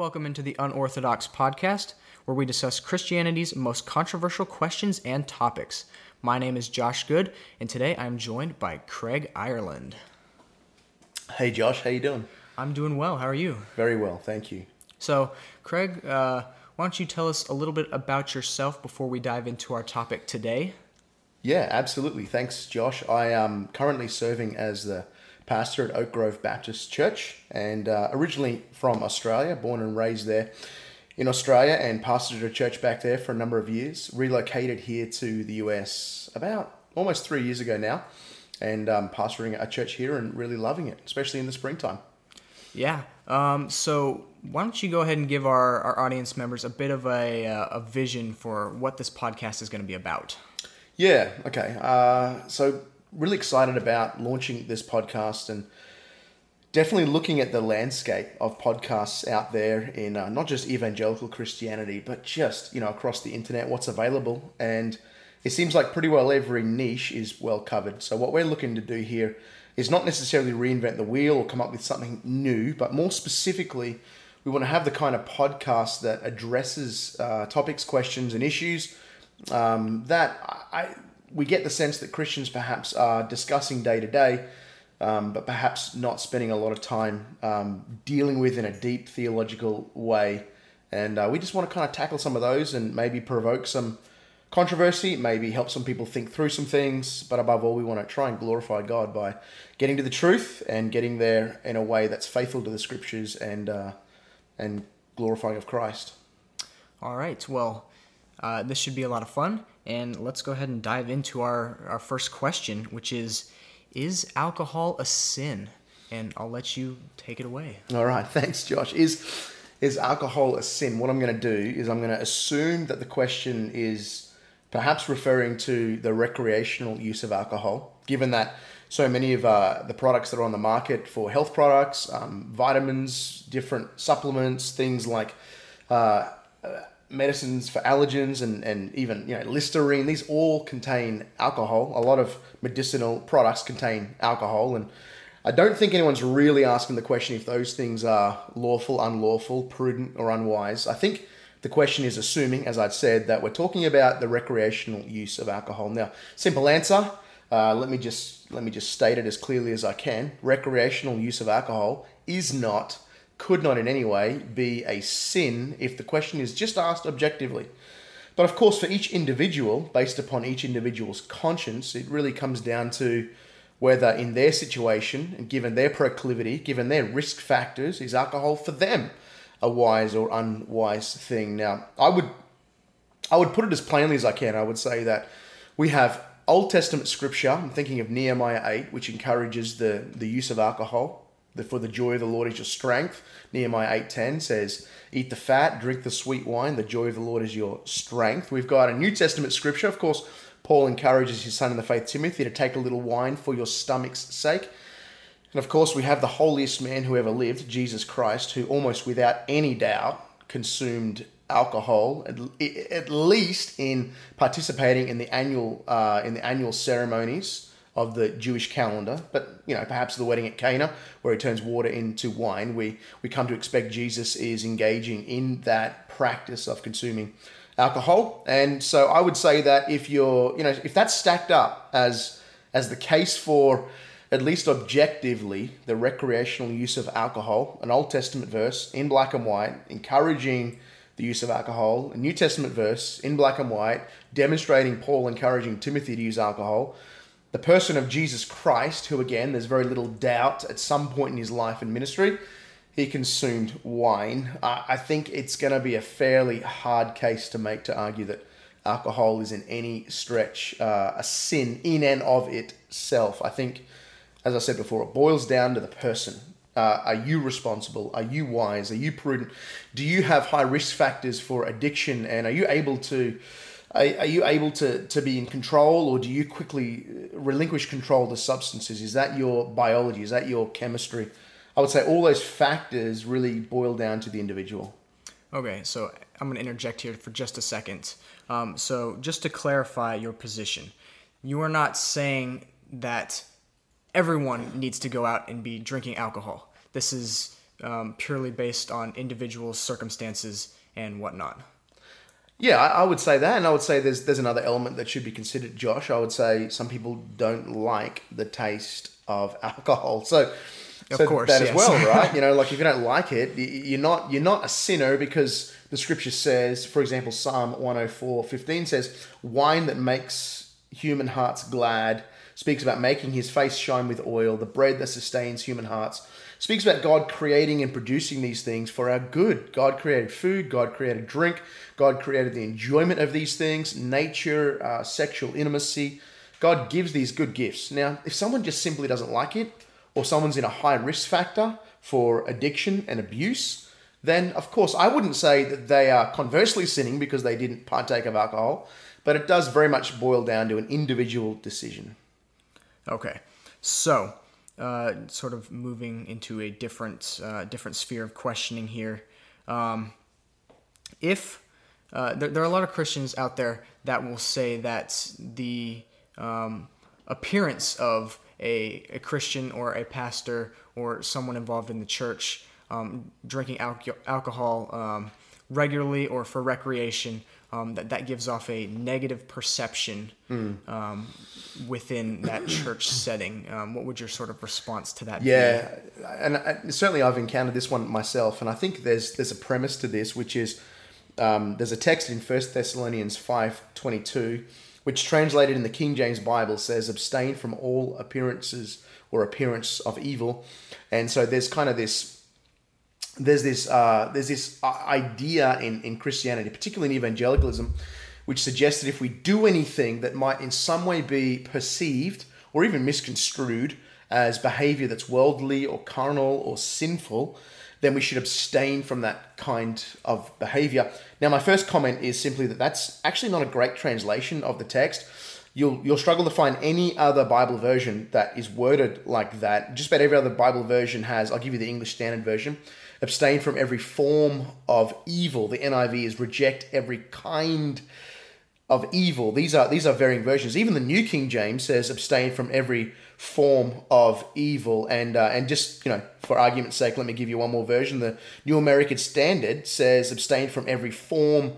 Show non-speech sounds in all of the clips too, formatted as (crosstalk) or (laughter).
Welcome into the Unorthodox Podcast, where we discuss Christianity's most controversial questions and topics. My name is Josh Good, and today I'm joined by Craig Ireland. Hey Josh, how you doing? I'm doing well. How are you? Very well, thank you. So, Craig, uh, why don't you tell us a little bit about yourself before we dive into our topic today? Yeah, absolutely. Thanks, Josh. I am currently serving as the pastor at Oak Grove Baptist Church, and uh, originally from Australia, born and raised there in Australia, and pastored a church back there for a number of years. Relocated here to the US about almost three years ago now, and um, pastoring a church here and really loving it, especially in the springtime. Yeah. Um, so why don't you go ahead and give our, our audience members a bit of a, uh, a vision for what this podcast is going to be about? Yeah. Okay. Uh, so really excited about launching this podcast and definitely looking at the landscape of podcasts out there in uh, not just evangelical Christianity, but just you know across the internet, what's available, and it seems like pretty well every niche is well covered. So what we're looking to do here is not necessarily reinvent the wheel or come up with something new, but more specifically, we want to have the kind of podcast that addresses uh, topics, questions, and issues um, that I we get the sense that Christians perhaps are discussing day to day, um, but perhaps not spending a lot of time um, dealing with in a deep theological way. And uh, we just want to kind of tackle some of those and maybe provoke some controversy, maybe help some people think through some things. But above all, we want to try and glorify God by getting to the truth and getting there in a way that's faithful to the scriptures and uh, and glorifying of Christ. All right. Well, uh, this should be a lot of fun. And let's go ahead and dive into our, our first question, which is Is alcohol a sin? And I'll let you take it away. All right. (laughs) Thanks, Josh. Is, is alcohol a sin? What I'm going to do is I'm going to assume that the question is perhaps referring to the recreational use of alcohol, given that so many of uh, the products that are on the market for health products, um, vitamins, different supplements, things like uh, medicines for allergens and, and even you know listerine. These all contain alcohol. A lot of medicinal products contain alcohol. And i don't think anyone's really asking the question if those things are lawful unlawful prudent or unwise. I think the question is assuming as i'd said that we're talking about the recreational use of alcohol. Now simple answer uh, let me just let me just state it as clearly as i can. Recreational use of alcohol is not could not in any way be a sin if the question is just asked objectively. But of course, for each individual, based upon each individual's conscience, it really comes down to whether in their situation and given their proclivity, given their risk factors, is alcohol for them a wise or unwise thing. Now, I would I would put it as plainly as I can. I would say that we have Old Testament scripture, I'm thinking of Nehemiah 8, which encourages the, the use of alcohol for the joy of the Lord is your strength. Nehemiah 8.10 says, Eat the fat, drink the sweet wine, the joy of the Lord is your strength. We've got a New Testament scripture. Of course, Paul encourages his son in the faith, Timothy, to take a little wine for your stomach's sake. And of course, we have the holiest man who ever lived, Jesus Christ, who almost without any doubt consumed alcohol, at, least in participating in the annual uh, in the annual ceremonies of the Jewish calendar, but you know, perhaps the wedding at Cana, where he turns water into wine, we, we come to expect Jesus is engaging in that practice of consuming alcohol. And so I would say that if you're, you know, if that's stacked up as as the case for at least objectively the recreational use of alcohol, an Old Testament verse in black and white encouraging the use of alcohol, a New Testament verse in black and white demonstrating Paul encouraging Timothy to use alcohol the person of Jesus Christ, who again, there's very little doubt at some point in his life and ministry, he consumed wine. Uh, I think it's going to be a fairly hard case to make to argue that alcohol is in any stretch uh, a sin in and of itself. I think, as I said before, it boils down to the person. Uh, are you responsible? Are you wise? Are you prudent? Do you have high risk factors for addiction? And are you able to are, are you able to, to be in control or do you quickly relinquish control the substances? Is that your biology? Is that your chemistry? I would say all those factors really boil down to the individual. Okay, so I'm going to interject here for just a second. Um, so, just to clarify your position, you are not saying that everyone needs to go out and be drinking alcohol. This is um, purely based on individual circumstances and whatnot. Yeah, I, I would say that, and I would say there's there's another element that should be considered, Josh. I would say some people don't like the taste of (laughs) alcohol, so. Of so course, that yes. as well, (laughs) right? You know, like if you don't like it, you're not you're not a sinner because the scripture says, for example, Psalm 104, 15 says, "Wine that makes human hearts glad speaks about making his face shine with oil, the bread that sustains human hearts." Speaks about God creating and producing these things for our good. God created food, God created drink, God created the enjoyment of these things, nature, uh, sexual intimacy. God gives these good gifts. Now, if someone just simply doesn't like it, or someone's in a high risk factor for addiction and abuse, then of course I wouldn't say that they are conversely sinning because they didn't partake of alcohol, but it does very much boil down to an individual decision. Okay, so uh, sort of moving into a different uh, different sphere of questioning here. Um, if uh, there, there are a lot of Christians out there that will say that the um, appearance of a, a Christian or a pastor or someone involved in the church um, drinking alco- alcohol um, regularly or for recreation um, that that gives off a negative perception um, within that church setting. Um, what would your sort of response to that be? Yeah, and I, certainly I've encountered this one myself, and I think there's there's a premise to this, which is um, there's a text in First Thessalonians five twenty two, which translated in the King James Bible says, "Abstain from all appearances or appearance of evil," and so there's kind of this there's this uh, there's this uh, idea in, in Christianity, particularly in evangelicalism, which suggests that if we do anything that might in some way be perceived or even misconstrued as behavior that's worldly or carnal or sinful, then we should abstain from that kind of behavior. Now, my first comment is simply that that's actually not a great translation of the text. You'll you'll struggle to find any other Bible version that is worded like that. Just about every other Bible version has. I'll give you the English Standard Version. Abstain from every form of evil. The NIV is reject every kind of evil. These are these are varying versions. Even the New King James says abstain from every form of evil. And uh, and just you know for argument's sake, let me give you one more version. The New American Standard says abstain from every form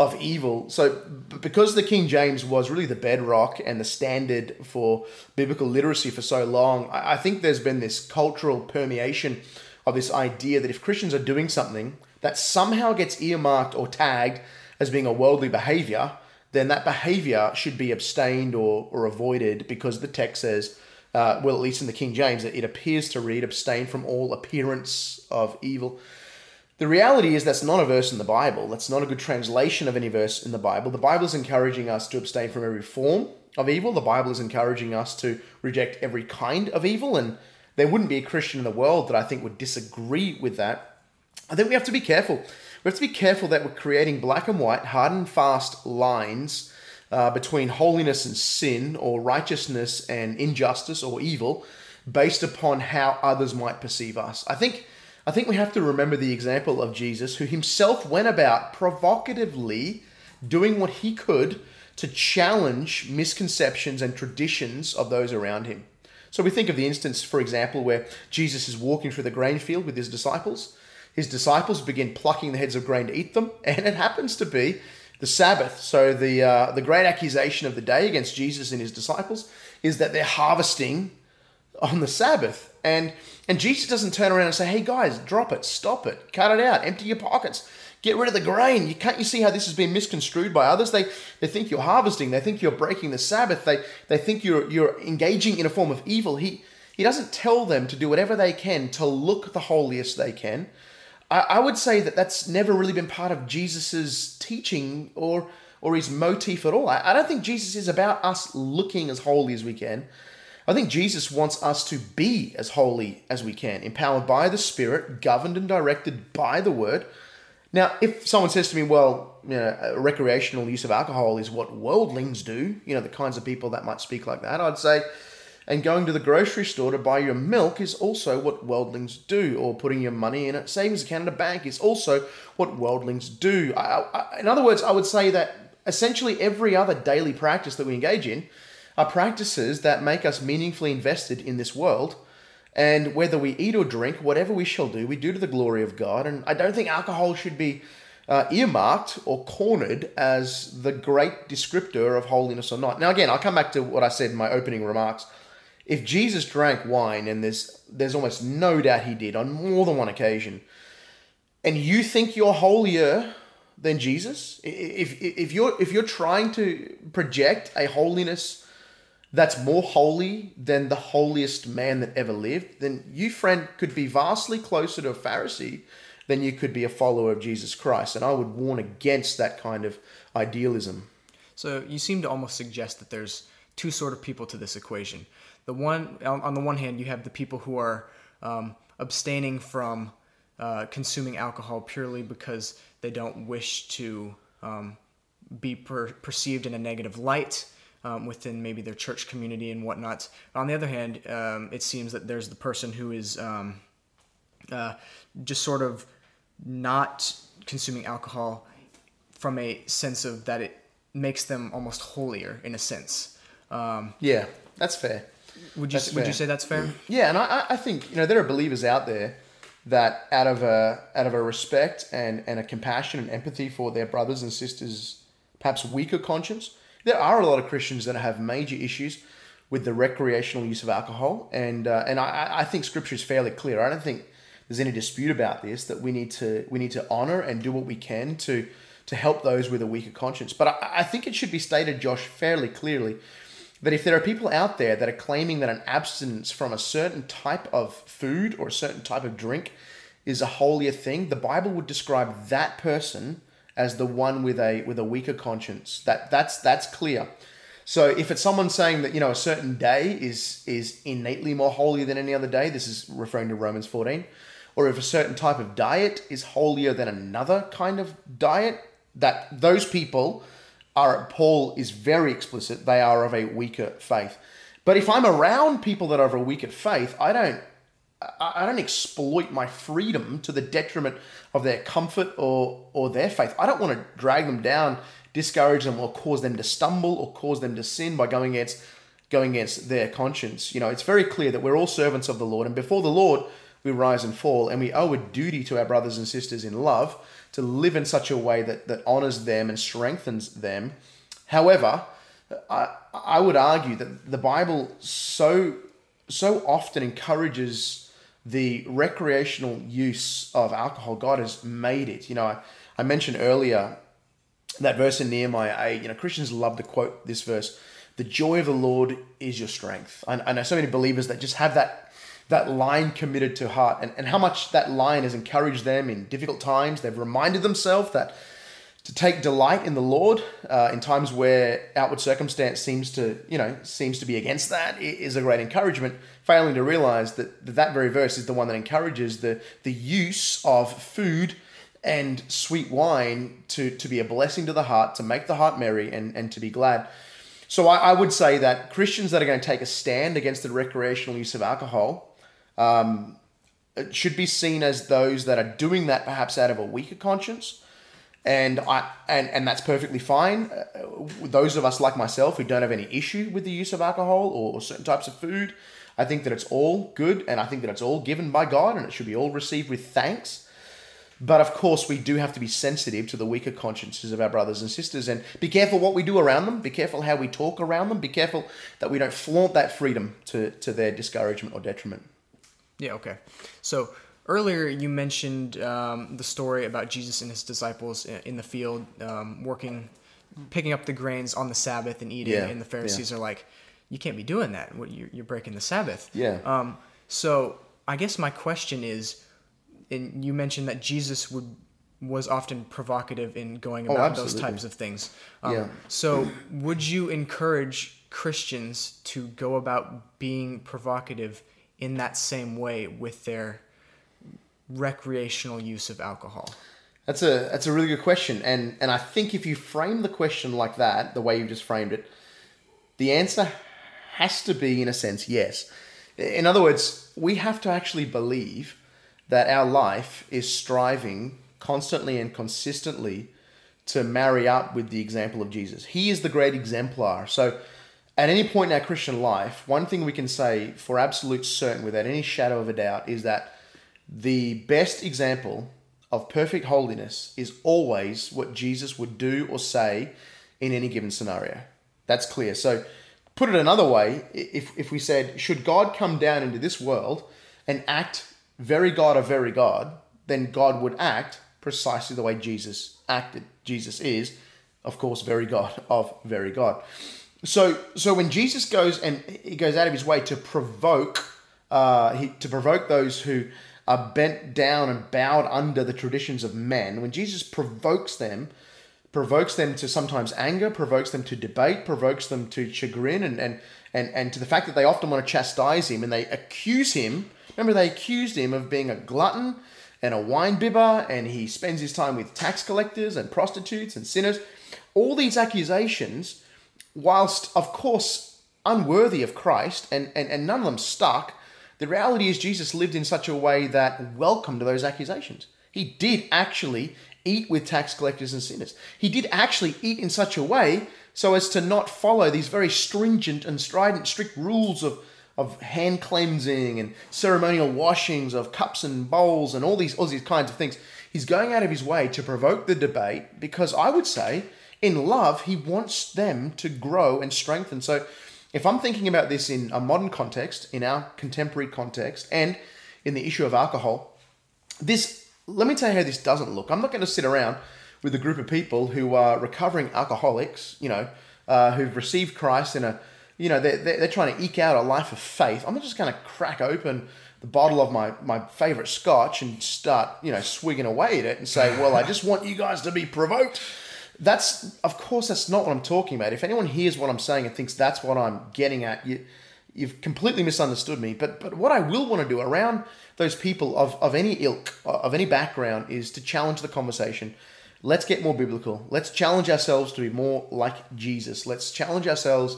of evil. So because the King James was really the bedrock and the standard for biblical literacy for so long, I, I think there's been this cultural permeation of this idea that if Christians are doing something that somehow gets earmarked or tagged as being a worldly behavior, then that behavior should be abstained or, or avoided because the text says, uh, well, at least in the King James, it appears to read, abstain from all appearance of evil. The reality is that's not a verse in the Bible. That's not a good translation of any verse in the Bible. The Bible is encouraging us to abstain from every form of evil. The Bible is encouraging us to reject every kind of evil. And there wouldn't be a Christian in the world that I think would disagree with that. I think we have to be careful. We have to be careful that we're creating black and white, hard and fast lines uh, between holiness and sin, or righteousness and injustice or evil, based upon how others might perceive us. I think. I think we have to remember the example of Jesus, who himself went about provocatively doing what he could to challenge misconceptions and traditions of those around him. So we think of the instance, for example, where Jesus is walking through the grain field with his disciples. His disciples begin plucking the heads of grain to eat them, (laughs) and it happens to be the Sabbath. So the uh, the great accusation of the day against Jesus and his disciples is that they're harvesting on the Sabbath. And and Jesus doesn't turn around and say, "Hey guys, drop it, stop it, cut it out, empty your pockets, get rid of the grain." You can't you see how this has been misconstrued by others? They they think you're harvesting, they think you're breaking the Sabbath, they they think you're you're engaging in a form of evil. He he doesn't tell them to do whatever they can to look the holiest they can. I, I would say that that's never really been part of Jesus's teaching or or his motif at all. I, I don't think Jesus is about us looking as holy as we can. I think Jesus wants us to be as holy as we can, empowered by the Spirit, governed and directed by the Word. Now, if someone says to me, well, you know, recreational use of alcohol is what worldlings do, you know, the kinds of people that might speak like that, I'd say, and going to the grocery store to buy your milk is also what worldlings do, or putting your money in a savings account in a bank is also what worldlings do. I, I, in other words, I would say that essentially every other daily practice that we engage in are practices that make us meaningfully invested in this world And whether we eat or drink, whatever we shall do, we do to the glory of God. And I don't think alcohol should be uh, earmarked or cornered as the great descriptor of holiness or not. Now, again, I'll come back to what I said in my opening remarks. If Jesus drank wine, and there's there's almost no doubt he did on more than one occasion, and you think you're holier than Jesus, if if you're if you're trying to project a holiness that's more holy than the holiest man that ever lived, then you, friend, could be vastly closer to a Pharisee than you could be a follower of Jesus Christ. And I would warn against that kind of idealism. So you seem to almost suggest that there's two sort of people to this equation. The one, on the one hand, you have the people who are um, abstaining from uh, consuming alcohol purely because they don't wish to um, be per- perceived in a negative light um, within maybe their church community and whatnot. On the other hand, um, it seems that there's the person who is um, uh, just sort of not consuming alcohol from a sense of that it makes them almost holier in a sense. Um, yeah, that's fair. Would you would you say that's fair? Yeah, and I, I think you know there are believers out there that out of a out of a respect and and a compassion and empathy for their brothers and sisters, perhaps weaker conscience, there are a lot of Christians that have major issues with the recreational use of alcohol, and uh, and I, I think Scripture is fairly clear. I don't think there's any dispute about this that we need to we need to honor and do what we can to to help those with a weaker conscience. But I, I think it should be stated, Josh, fairly clearly that if there are people out there that are claiming that an abstinence from a certain type of food or a certain type of drink is a holier thing, the Bible would describe that person as the one with a with a weaker conscience. That that's that's clear. So if it's someone saying that you know a certain day is is innately more holy than any other day, this is referring to Romans 14, or if a certain type of diet is holier than another kind of diet, that those people are Paul is very explicit, they are of a weaker faith. But if I'm around people that are of a weaker faith, I don't I don't exploit my freedom to the detriment of their comfort or or their faith. I don't want to drag them down, discourage them, or cause them to stumble or cause them to sin by going against going against their conscience. You know, it's very clear that we're all servants of the Lord, and before the Lord we rise and fall, and we owe a duty to our brothers and sisters in love to live in such a way that that honors them and strengthens them. However, I I would argue that the Bible so so often encourages the recreational use of alcohol, God has made it. You know, I, I mentioned earlier that verse in Nehemiah 8, you know, Christians love to quote this verse the joy of the Lord is your strength. I, I know so many believers that just have that that line committed to heart and, and how much that line has encouraged them in difficult times. They've reminded themselves that to take delight in the Lord uh, in times where outward circumstance seems to, you know, seems to be against that is a great encouragement. Failing to realize that that very verse is the one that encourages the the use of food and sweet wine to to be a blessing to the heart, to make the heart merry, and and to be glad. So I, I would say that Christians that are going to take a stand against the recreational use of alcohol. Um, should be seen as those that are doing that perhaps out of a weaker conscience and I and and that's perfectly fine. Uh, those of us like myself who don't have any issue with the use of alcohol or, or, certain types of food, I think that it's all good, and I think that it's all given by God, and it should be all received with thanks. But of course, we do have to be sensitive to the weaker consciences of our brothers and sisters, and be careful what we do around them. Be careful how we talk around them. Be careful that we don't flaunt that freedom to to their discouragement or detriment. Yeah. Okay. So Earlier, you mentioned um, the story about Jesus and his disciples in the field um, working, picking up the grains on the Sabbath and eating, yeah, and the Pharisees yeah. are like, "You can't be doing that. You're breaking the Sabbath." Yeah. Um, so I guess my question is, and you mentioned that Jesus would was often provocative in going oh, about oh, those types of things. Um, yeah. So would you encourage Christians to go about being provocative in that same way with their recreational use of alcohol? That's a that's a really good question, and and I think if you frame the question like that, the way you just framed it, the answer has to be, in a sense, yes. In other words, we have to actually believe that our life is striving constantly and consistently to marry up with the example of Jesus. He is the great exemplar. So at any point in our Christian life, one thing we can say for absolute certain, without any shadow of a doubt, is that the best example of perfect holiness is always what Jesus would do or say in any given scenario. That's clear. So, put it another way, if, if we said, should God come down into this world and act very God of very God, then God would act precisely the way Jesus acted. Jesus is, of course, very God (laughs) of very God. So, so when Jesus goes and he goes out of his way to provoke, uh, he, to provoke those who are bent down and bowed under the traditions of men, when Jesus provokes them, provokes them to sometimes anger, provokes them to debate, provokes them to chagrin, and and and, and to the fact that they often want to chastise him and they accuse him. Remember, they accused him of being a glutton and a wine bibber, and he spends his time with tax collectors and prostitutes and sinners. All these accusations, whilst of course unworthy of Christ, and, and, and none of them stuck, the reality is Jesus lived in such a way that welcomed those accusations. He did actually eat with tax collectors and sinners. He did actually eat in such a way so as to not follow these very stringent and strident, strict rules of of hand cleansing and ceremonial washings of cups and bowls and all these all these kinds of things. He's going out of his way to provoke the debate because I would say in love he wants them to grow and strengthen. So if I'm thinking about this in a modern context, in our contemporary context, and in the issue of alcohol, this let me tell you how this doesn't look. I'm not going to sit around with a group of people who are recovering alcoholics, you know, uh, who've received Christ in a you know, they're, they're trying to eke out a life of faith. I'm not just going to crack open the bottle of my, my favorite scotch and start, you know, swigging away at it and say, well, I just want you guys to be provoked. That's, of course, that's not what I'm talking about. If anyone hears what I'm saying and thinks that's what I'm getting at, you, you've completely misunderstood me. But, but what I will want to do around those people of, of any ilk, uh, of any background, is to challenge the conversation. Let's get more biblical. Let's challenge ourselves to be more like Jesus. Let's challenge ourselves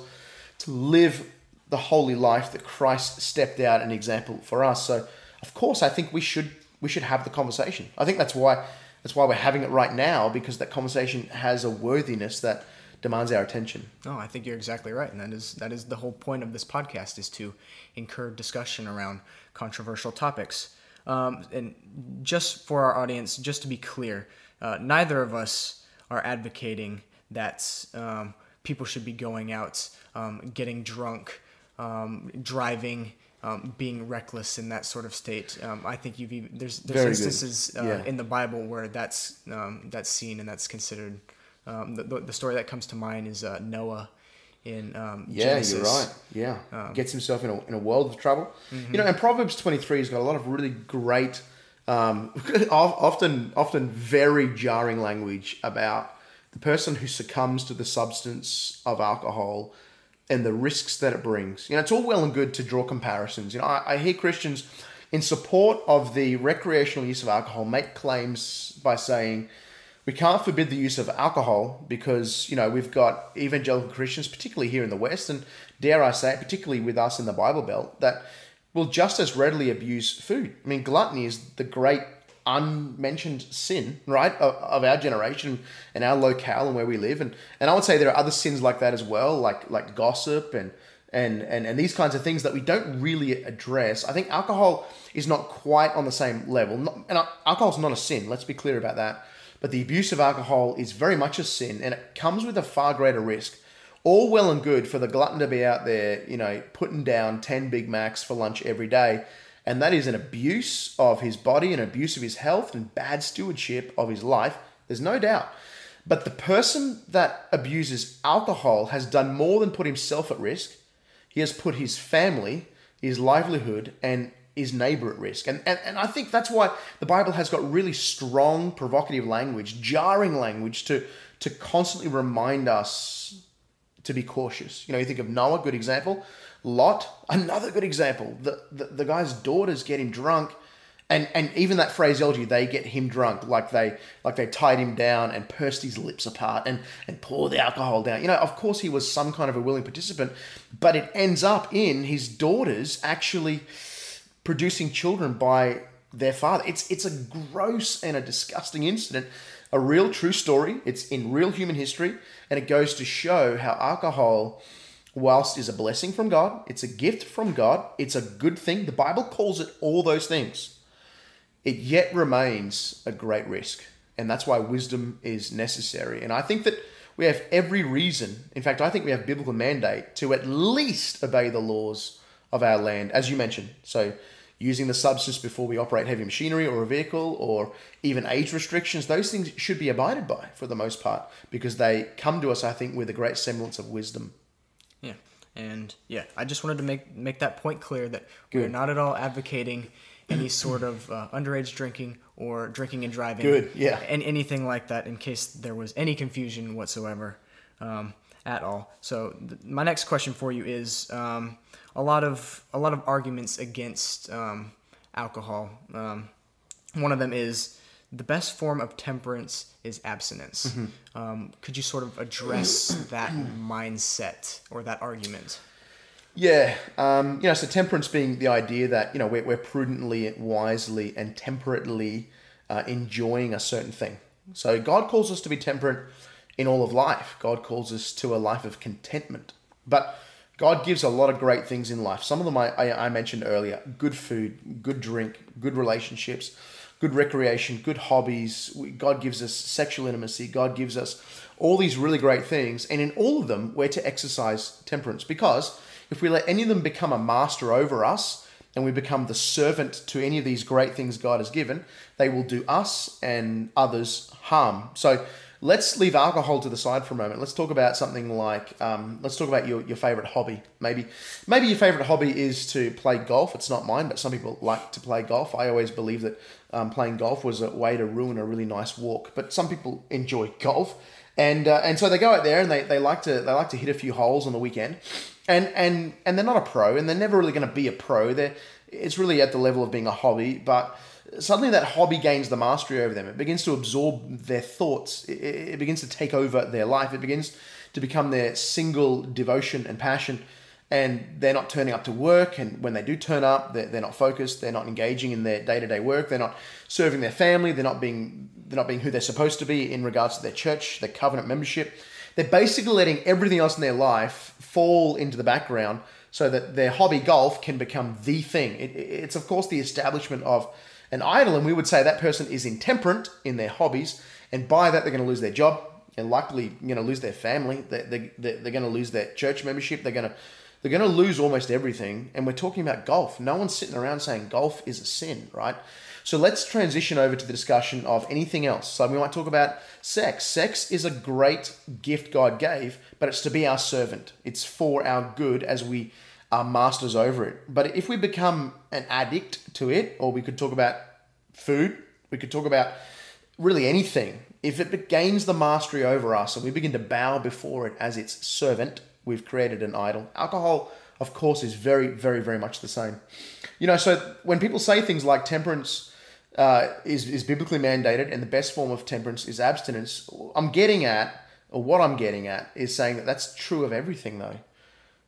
to live the holy life that Christ stepped out an example for us. So, of course, I think we should we should have the conversation. I think that's why that's why we're having it right now because that conversation has a worthiness that demands our attention. No, I think you're exactly right, and that is that is the whole point of this podcast is to encourage discussion around controversial topics. Um, and just for our audience, just to be clear, uh, neither of us are advocating that um, people should be going out um, getting drunk, um, driving, um, being reckless in that sort of state. Um, I think you've even, there's there's Very instances uh, yeah. in the Bible where that's um, that's seen and that's considered. Um, the, the story that comes to mind is uh, Noah in um, yeah, Genesis. you're right. Yeah, um, gets himself in a, in a world of trouble. Mm-hmm. You know, and Proverbs 23 has got a lot of really great, um, (laughs) often often very jarring language about the person who succumbs to the substance of alcohol and the risks that it brings. You know, it's all well and good to draw comparisons. You know, I, I hear Christians in support of the recreational use of alcohol make claims by saying we can't forbid the use of alcohol because you know we've got evangelical Christians, particularly here in the West, and dare I say, particularly with us in the Bible Belt, that will just as readily abuse food. I mean, gluttony is the great unmentioned sin, right, of, of, our generation and our locale and where we live. And and I would say there are other sins like that as well, like like gossip and and and, and these kinds of things that we don't really address. I think alcohol is not quite on the same level. Not, and alcohol is not a sin. Let's be clear about that. But the abuse of alcohol is very much a sin, and it comes with a far greater risk. All well and good for the glutton to be out there, you know, putting down ten Big Macs for lunch every day and that is an abuse of his body, an abuse of his health, and bad stewardship of his life. There's no doubt. But the person that abuses alcohol has done more than put himself at risk. He has put his family, his livelihood, and his neighbor at risk. And, and, and I think that's why the Bible has got really strong, provocative language, jarring language to, to constantly remind us to be cautious. You know, you think of Noah, good example. Lot, another good example. The, the, the guy's daughters get him drunk, and and even that phraseology, they get him drunk, like they like they tied him down and pursed his lips apart and and poured the alcohol down. You know, of course he was some kind of a willing participant, but it ends up in his daughters actually producing children by their father. It's it's a gross and a disgusting incident, a real true story. It's in real human history, and it goes to show how alcohol whilst is a blessing from God, it's a gift from God, it's a good thing. The Bible calls it all those things. It yet remains a great risk. And that's why wisdom is necessary. And I think that we have every reason, in fact, I think we have biblical mandate to at least obey the laws of our land, as you mentioned. So, using the substance before we operate heavy machinery or a vehicle, or even age restrictions, those things should be abided by for the most part because they come to us, I think, with a great semblance of wisdom. Yeah, and yeah, I just wanted to make make that point clear that we're not at all advocating any sort of uh, underage drinking or drinking and driving. Good, yeah. and anything like that. In case there was any confusion whatsoever um, at all. So th- my next question for you is um, a lot of a lot of arguments against um, alcohol. Um, one of them is the best form of temperance is abstinence. Mm-hmm. Um, could you sort of address that mindset or that argument? Yeah, um, you know, so temperance being the idea that you know we're, we're prudently, wisely, and temperately uh, enjoying a certain thing. So God calls us to be temperate in all of life. God calls us to a life of contentment. But God gives a lot of great things in life. Some of them I, I, I mentioned earlier: good food, good drink, good relationships, good recreation, good hobbies. We, God gives us sexual intimacy. God gives us all these really great things, and in all of them, we're to exercise temperance because if we let any of them become a master over us and we become the servant to any of these great things God has given, they will do us and others harm. So let's leave alcohol to the side for a moment. Let's talk about something like um, let's talk about your, your favorite hobby. Maybe maybe your favorite hobby is to play golf. It's not mine, but some people like to play golf. I always believe that um, playing golf was a way to ruin a really nice walk. But some people enjoy golf, and uh, and so they go out there and they, they like to they like to hit a few holes on the weekend, and and and they're not a pro, and they're never really going to be a pro. They're it's really at the level of being a hobby, but suddenly that hobby gains the mastery over them. It begins to absorb their thoughts. It, it begins to take over their life. It begins to become their single devotion and passion. And they're not turning up to work. And when they do turn up, they're, they're not focused. They're not engaging in their day to day work. They're not serving their family. They're not being they're not being who they're supposed to be in regards to their church, their covenant membership. They're basically letting everything else in their life fall into the background so that their hobby golf can become the thing. It, it's of course the establishment of an idol, and we would say that person is intemperate in their hobbies, and by that they're going to lose their job and likely going to lose their family. They, they, they're, they're going to lose their church membership. They're going to they're going to lose almost everything. And we're talking about golf. No one's sitting around saying golf is a sin, right? So let's transition over to the discussion of anything else. So we might talk about sex. Sex is a great gift God gave, but it's to be our servant. It's for our good as we are masters over it. But if we become an addict to it, or we could talk about food, we could talk about really anything. If it gains the mastery over us and we begin to bow before it as its servant, we've created an idol. Alcohol, of course, is very, very, very much the same. You know, so when people say things like temperance uh, is, is biblically mandated and the best form of temperance is abstinence, I'm getting at, or what I'm getting at, is saying that that's true of everything, though.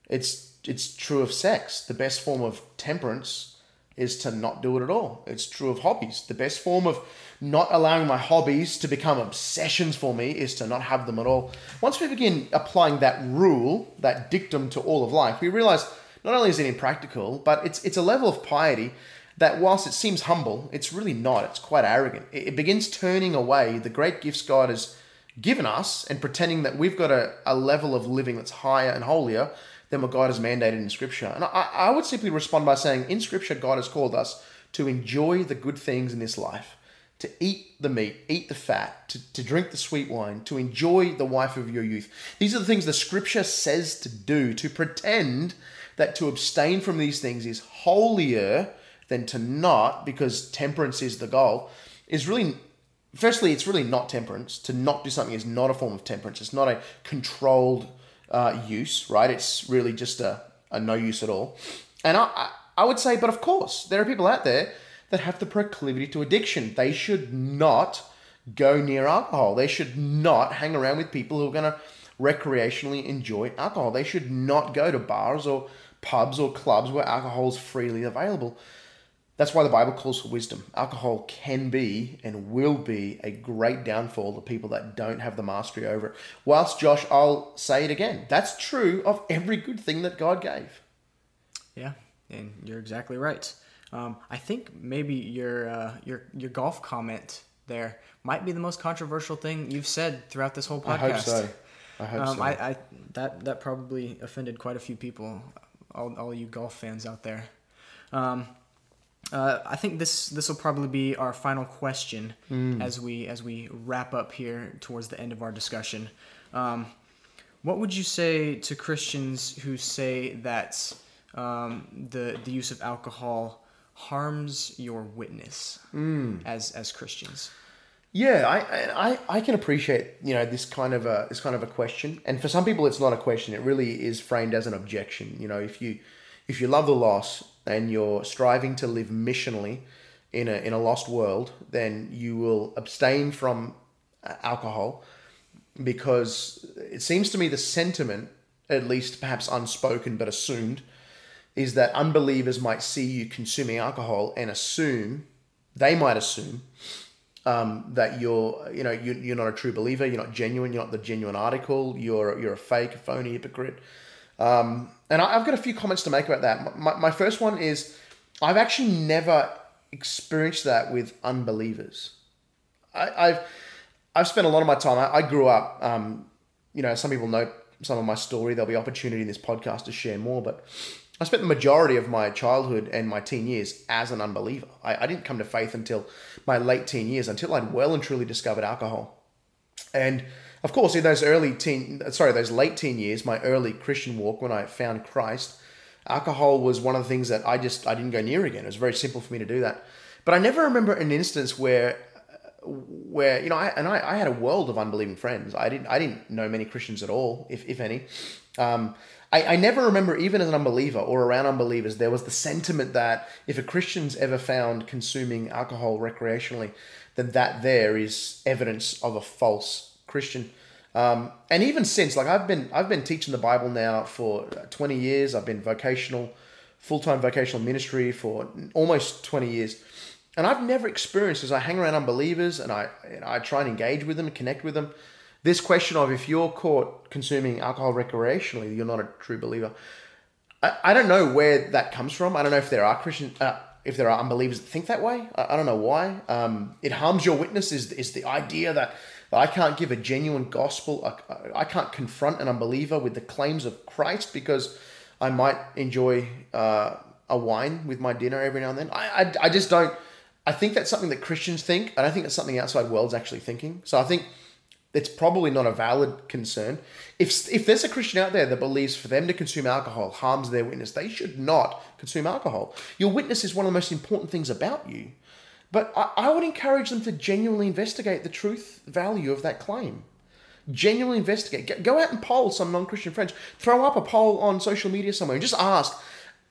It's it's true of sex. The best form of temperance is to not do it at all. It's true of hobbies. The best form of not allowing my hobbies to become obsessions for me is to not have them at all. Once we begin applying that rule, that dictum to all of life, we realize not only is it impractical, but it's it's a level of piety that whilst it seems humble, it's really not. It's quite arrogant. It, it begins turning away the great gifts God has given us and pretending that we've got a, a level of living that's higher and holier than what God has mandated in Scripture. And I, I would simply respond by saying, in Scripture, God has called us to enjoy the good things in this life, to eat the meat, eat the fat, to, to drink the sweet wine, to enjoy the wife of your youth. These are the things the Scripture says to do, to pretend that to abstain from these things is holier than to not, because temperance is the goal, is really firstly, it's really not temperance. To not do something is not a form of temperance. It's not a controlled uh, use, right? It's really just a, a no use at all. And I, I, I would say, but of course, there are people out there that have the proclivity to addiction. They should not go near alcohol. They should not hang around with people who are going to recreationally enjoy alcohol. They should not go to bars or pubs or clubs where alcohol is freely available. That's why the Bible calls for wisdom. Alcohol can be and will be a great downfall to people that don't have the mastery over it. Whilst, Josh, I'll say it again. That's true of every good thing that God gave. Yeah, and you're exactly right. Um, I think maybe your uh, your your golf comment there might be the most controversial thing you've said throughout this whole podcast. I hope so. I hope Um, so. I, I that that probably offended quite a few people, all, all you golf fans out there. Um, uh, I think this this will probably be our final question Hmm. as we as we wrap up here towards the end of our discussion. Um, what would you say to Christians who say that um, the the use of alcohol harms your witness Hmm. as as Christians? Yeah, I, I I can appreciate you know this kind of a this kind of a question, and for some people it's not a question. It really is framed as an objection. You know, if you if you love the lost and you're striving to live missionally in a in a lost world, then you will abstain from uh, alcohol because it seems to me the sentiment, at least perhaps unspoken but assumed, is that unbelievers might see you consuming alcohol and assume they might assume um, that you're you know you, you're not a true believer you're not genuine you're not the genuine article you're you're a fake phony hypocrite um, and I, I've got a few comments to make about that my, my first one is I've actually never experienced that with unbelievers I, I've I've spent a lot of my time I, I grew up um, you know some people know some of my story there'll be opportunity in this podcast to share more but I spent the majority of my childhood and my teen years as an unbeliever. I, I didn't come to faith until my late teen years, until I'd well and truly discovered alcohol. And of course, in those early teen, sorry, those late teen years, my early Christian walk when I found Christ, alcohol was one of the things that I just I didn't go near again. It was very simple for me to do that. But I never remember an instance where where you know I and I, I had a world of unbelieving friends. I didn't I didn't know many Christians at all, if if any. Um, I, I never remember even as an unbeliever or around unbelievers there was the sentiment that if a Christian's ever found consuming alcohol recreationally, then that there is evidence of a false Christian. Um, and even since, like I've been I've been teaching the Bible now for twenty years. I've been vocational, full time vocational ministry for almost twenty years. And I've never experienced as I hang around unbelievers and I and I try and engage with them and connect with them. This question of if you're caught consuming alcohol recreationally, you're not a true believer. I, I don't know where that comes from. I don't know if there are Christian, uh, if there are unbelievers that think that way. I, I don't know why. Um, it harms your witness. Is is the idea that I can't give a genuine gospel. I, I can't confront an unbeliever with the claims of Christ because I might enjoy uh, a wine with my dinner every now and then. I, I, I just don't. I think that's something that Christians think. I don't think that's something outside world's actually thinking. So I think it's probably not a valid concern. If if there's a Christian out there that believes for them to consume alcohol harms their witness, they should not consume alcohol. Your witness is one of the most important things about you. But I, I would encourage them to genuinely investigate the truth value of that claim. Genuinely investigate. Go- out and poll some non-Christian friends. Throw up a poll on social media somewhere and just ask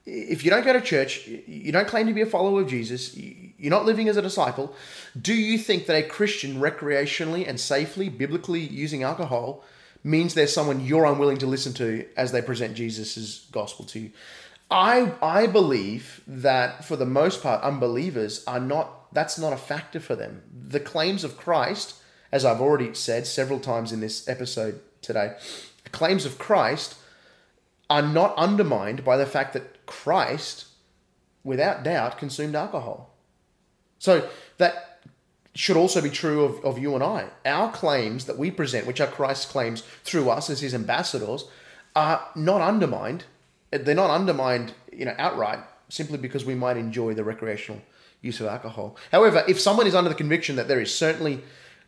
if you don't go to church, you don't claim to be a follower of Jesus, you're not living as a disciple, do you think that a Christian recreationally and safely, biblically using alcohol means there's someone you're unwilling to listen to as they present Jesus' gospel to you? I, I believe that for the most part, unbelievers are not, that's not a factor for them. The claims of Christ, as I've already said several times in this episode today, the claims of Christ are not undermined by the fact that Christ, without doubt, consumed alcohol. So that should also be true of, of you and I. Our claims that we present, which are Christ's claims through us as his ambassadors, are not undermined. They're not undermined, you know, outright, simply because we might enjoy the recreational use of alcohol. However, if someone is under the conviction that there is certainly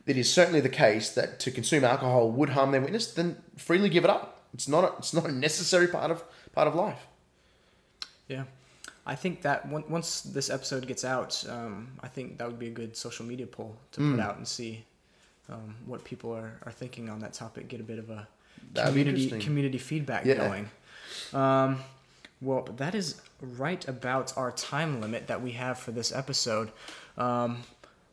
it is certainly the case that to consume alcohol would harm their witness, then freely give it up. It's not a, it's not a necessary part of part of life. Yeah. I think that on- once this episode gets out, um, I think that would be a good social media poll to Hmm. put out and see um, what people are, are thinking on that topic. Get a bit of a That'd community community feedback Yeah. going. Um, well, that is right about our time limit that we have for this episode. Um,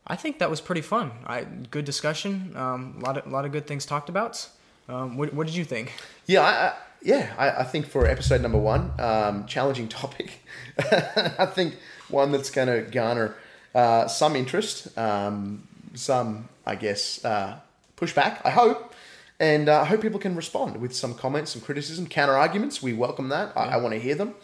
I think that was pretty fun. I good discussion. Um, a lot of lot of good things talked about. Um, what, what did you think? Yeah, I, I, yeah, I, I think for episode number one, um, challenging topic. (laughs) I think one that's going to garner uh, some interest, um, some, I guess, uh, pushback, I hope. And uh, I hope people can respond with some comments, some criticism, counter arguments. We welcome that. I, I want to hear them.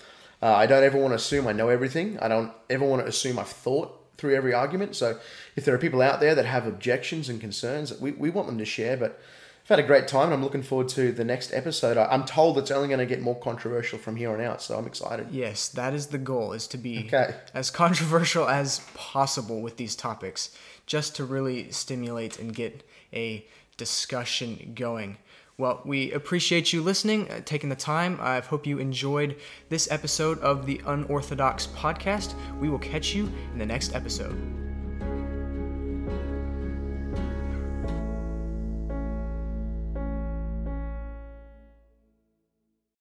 Uh, I don't ever want to assume I know everything. I don't ever want to assume I've thought through every argument. So if there are people out there that have objections and concerns, we, we want them to share. But I've had a great time and I'm looking forward to the next episode. I- I'm told it's only going to get more controversial from here on out. So I'm excited. Yes, that is the goal, is to be Okay. as controversial as possible with these topics, just to really stimulate and get a discussion going. Well, we appreciate you listening, uh, taking the time. I hope you enjoyed this episode of the Unorthodox Podcast. We will catch you in the next episode.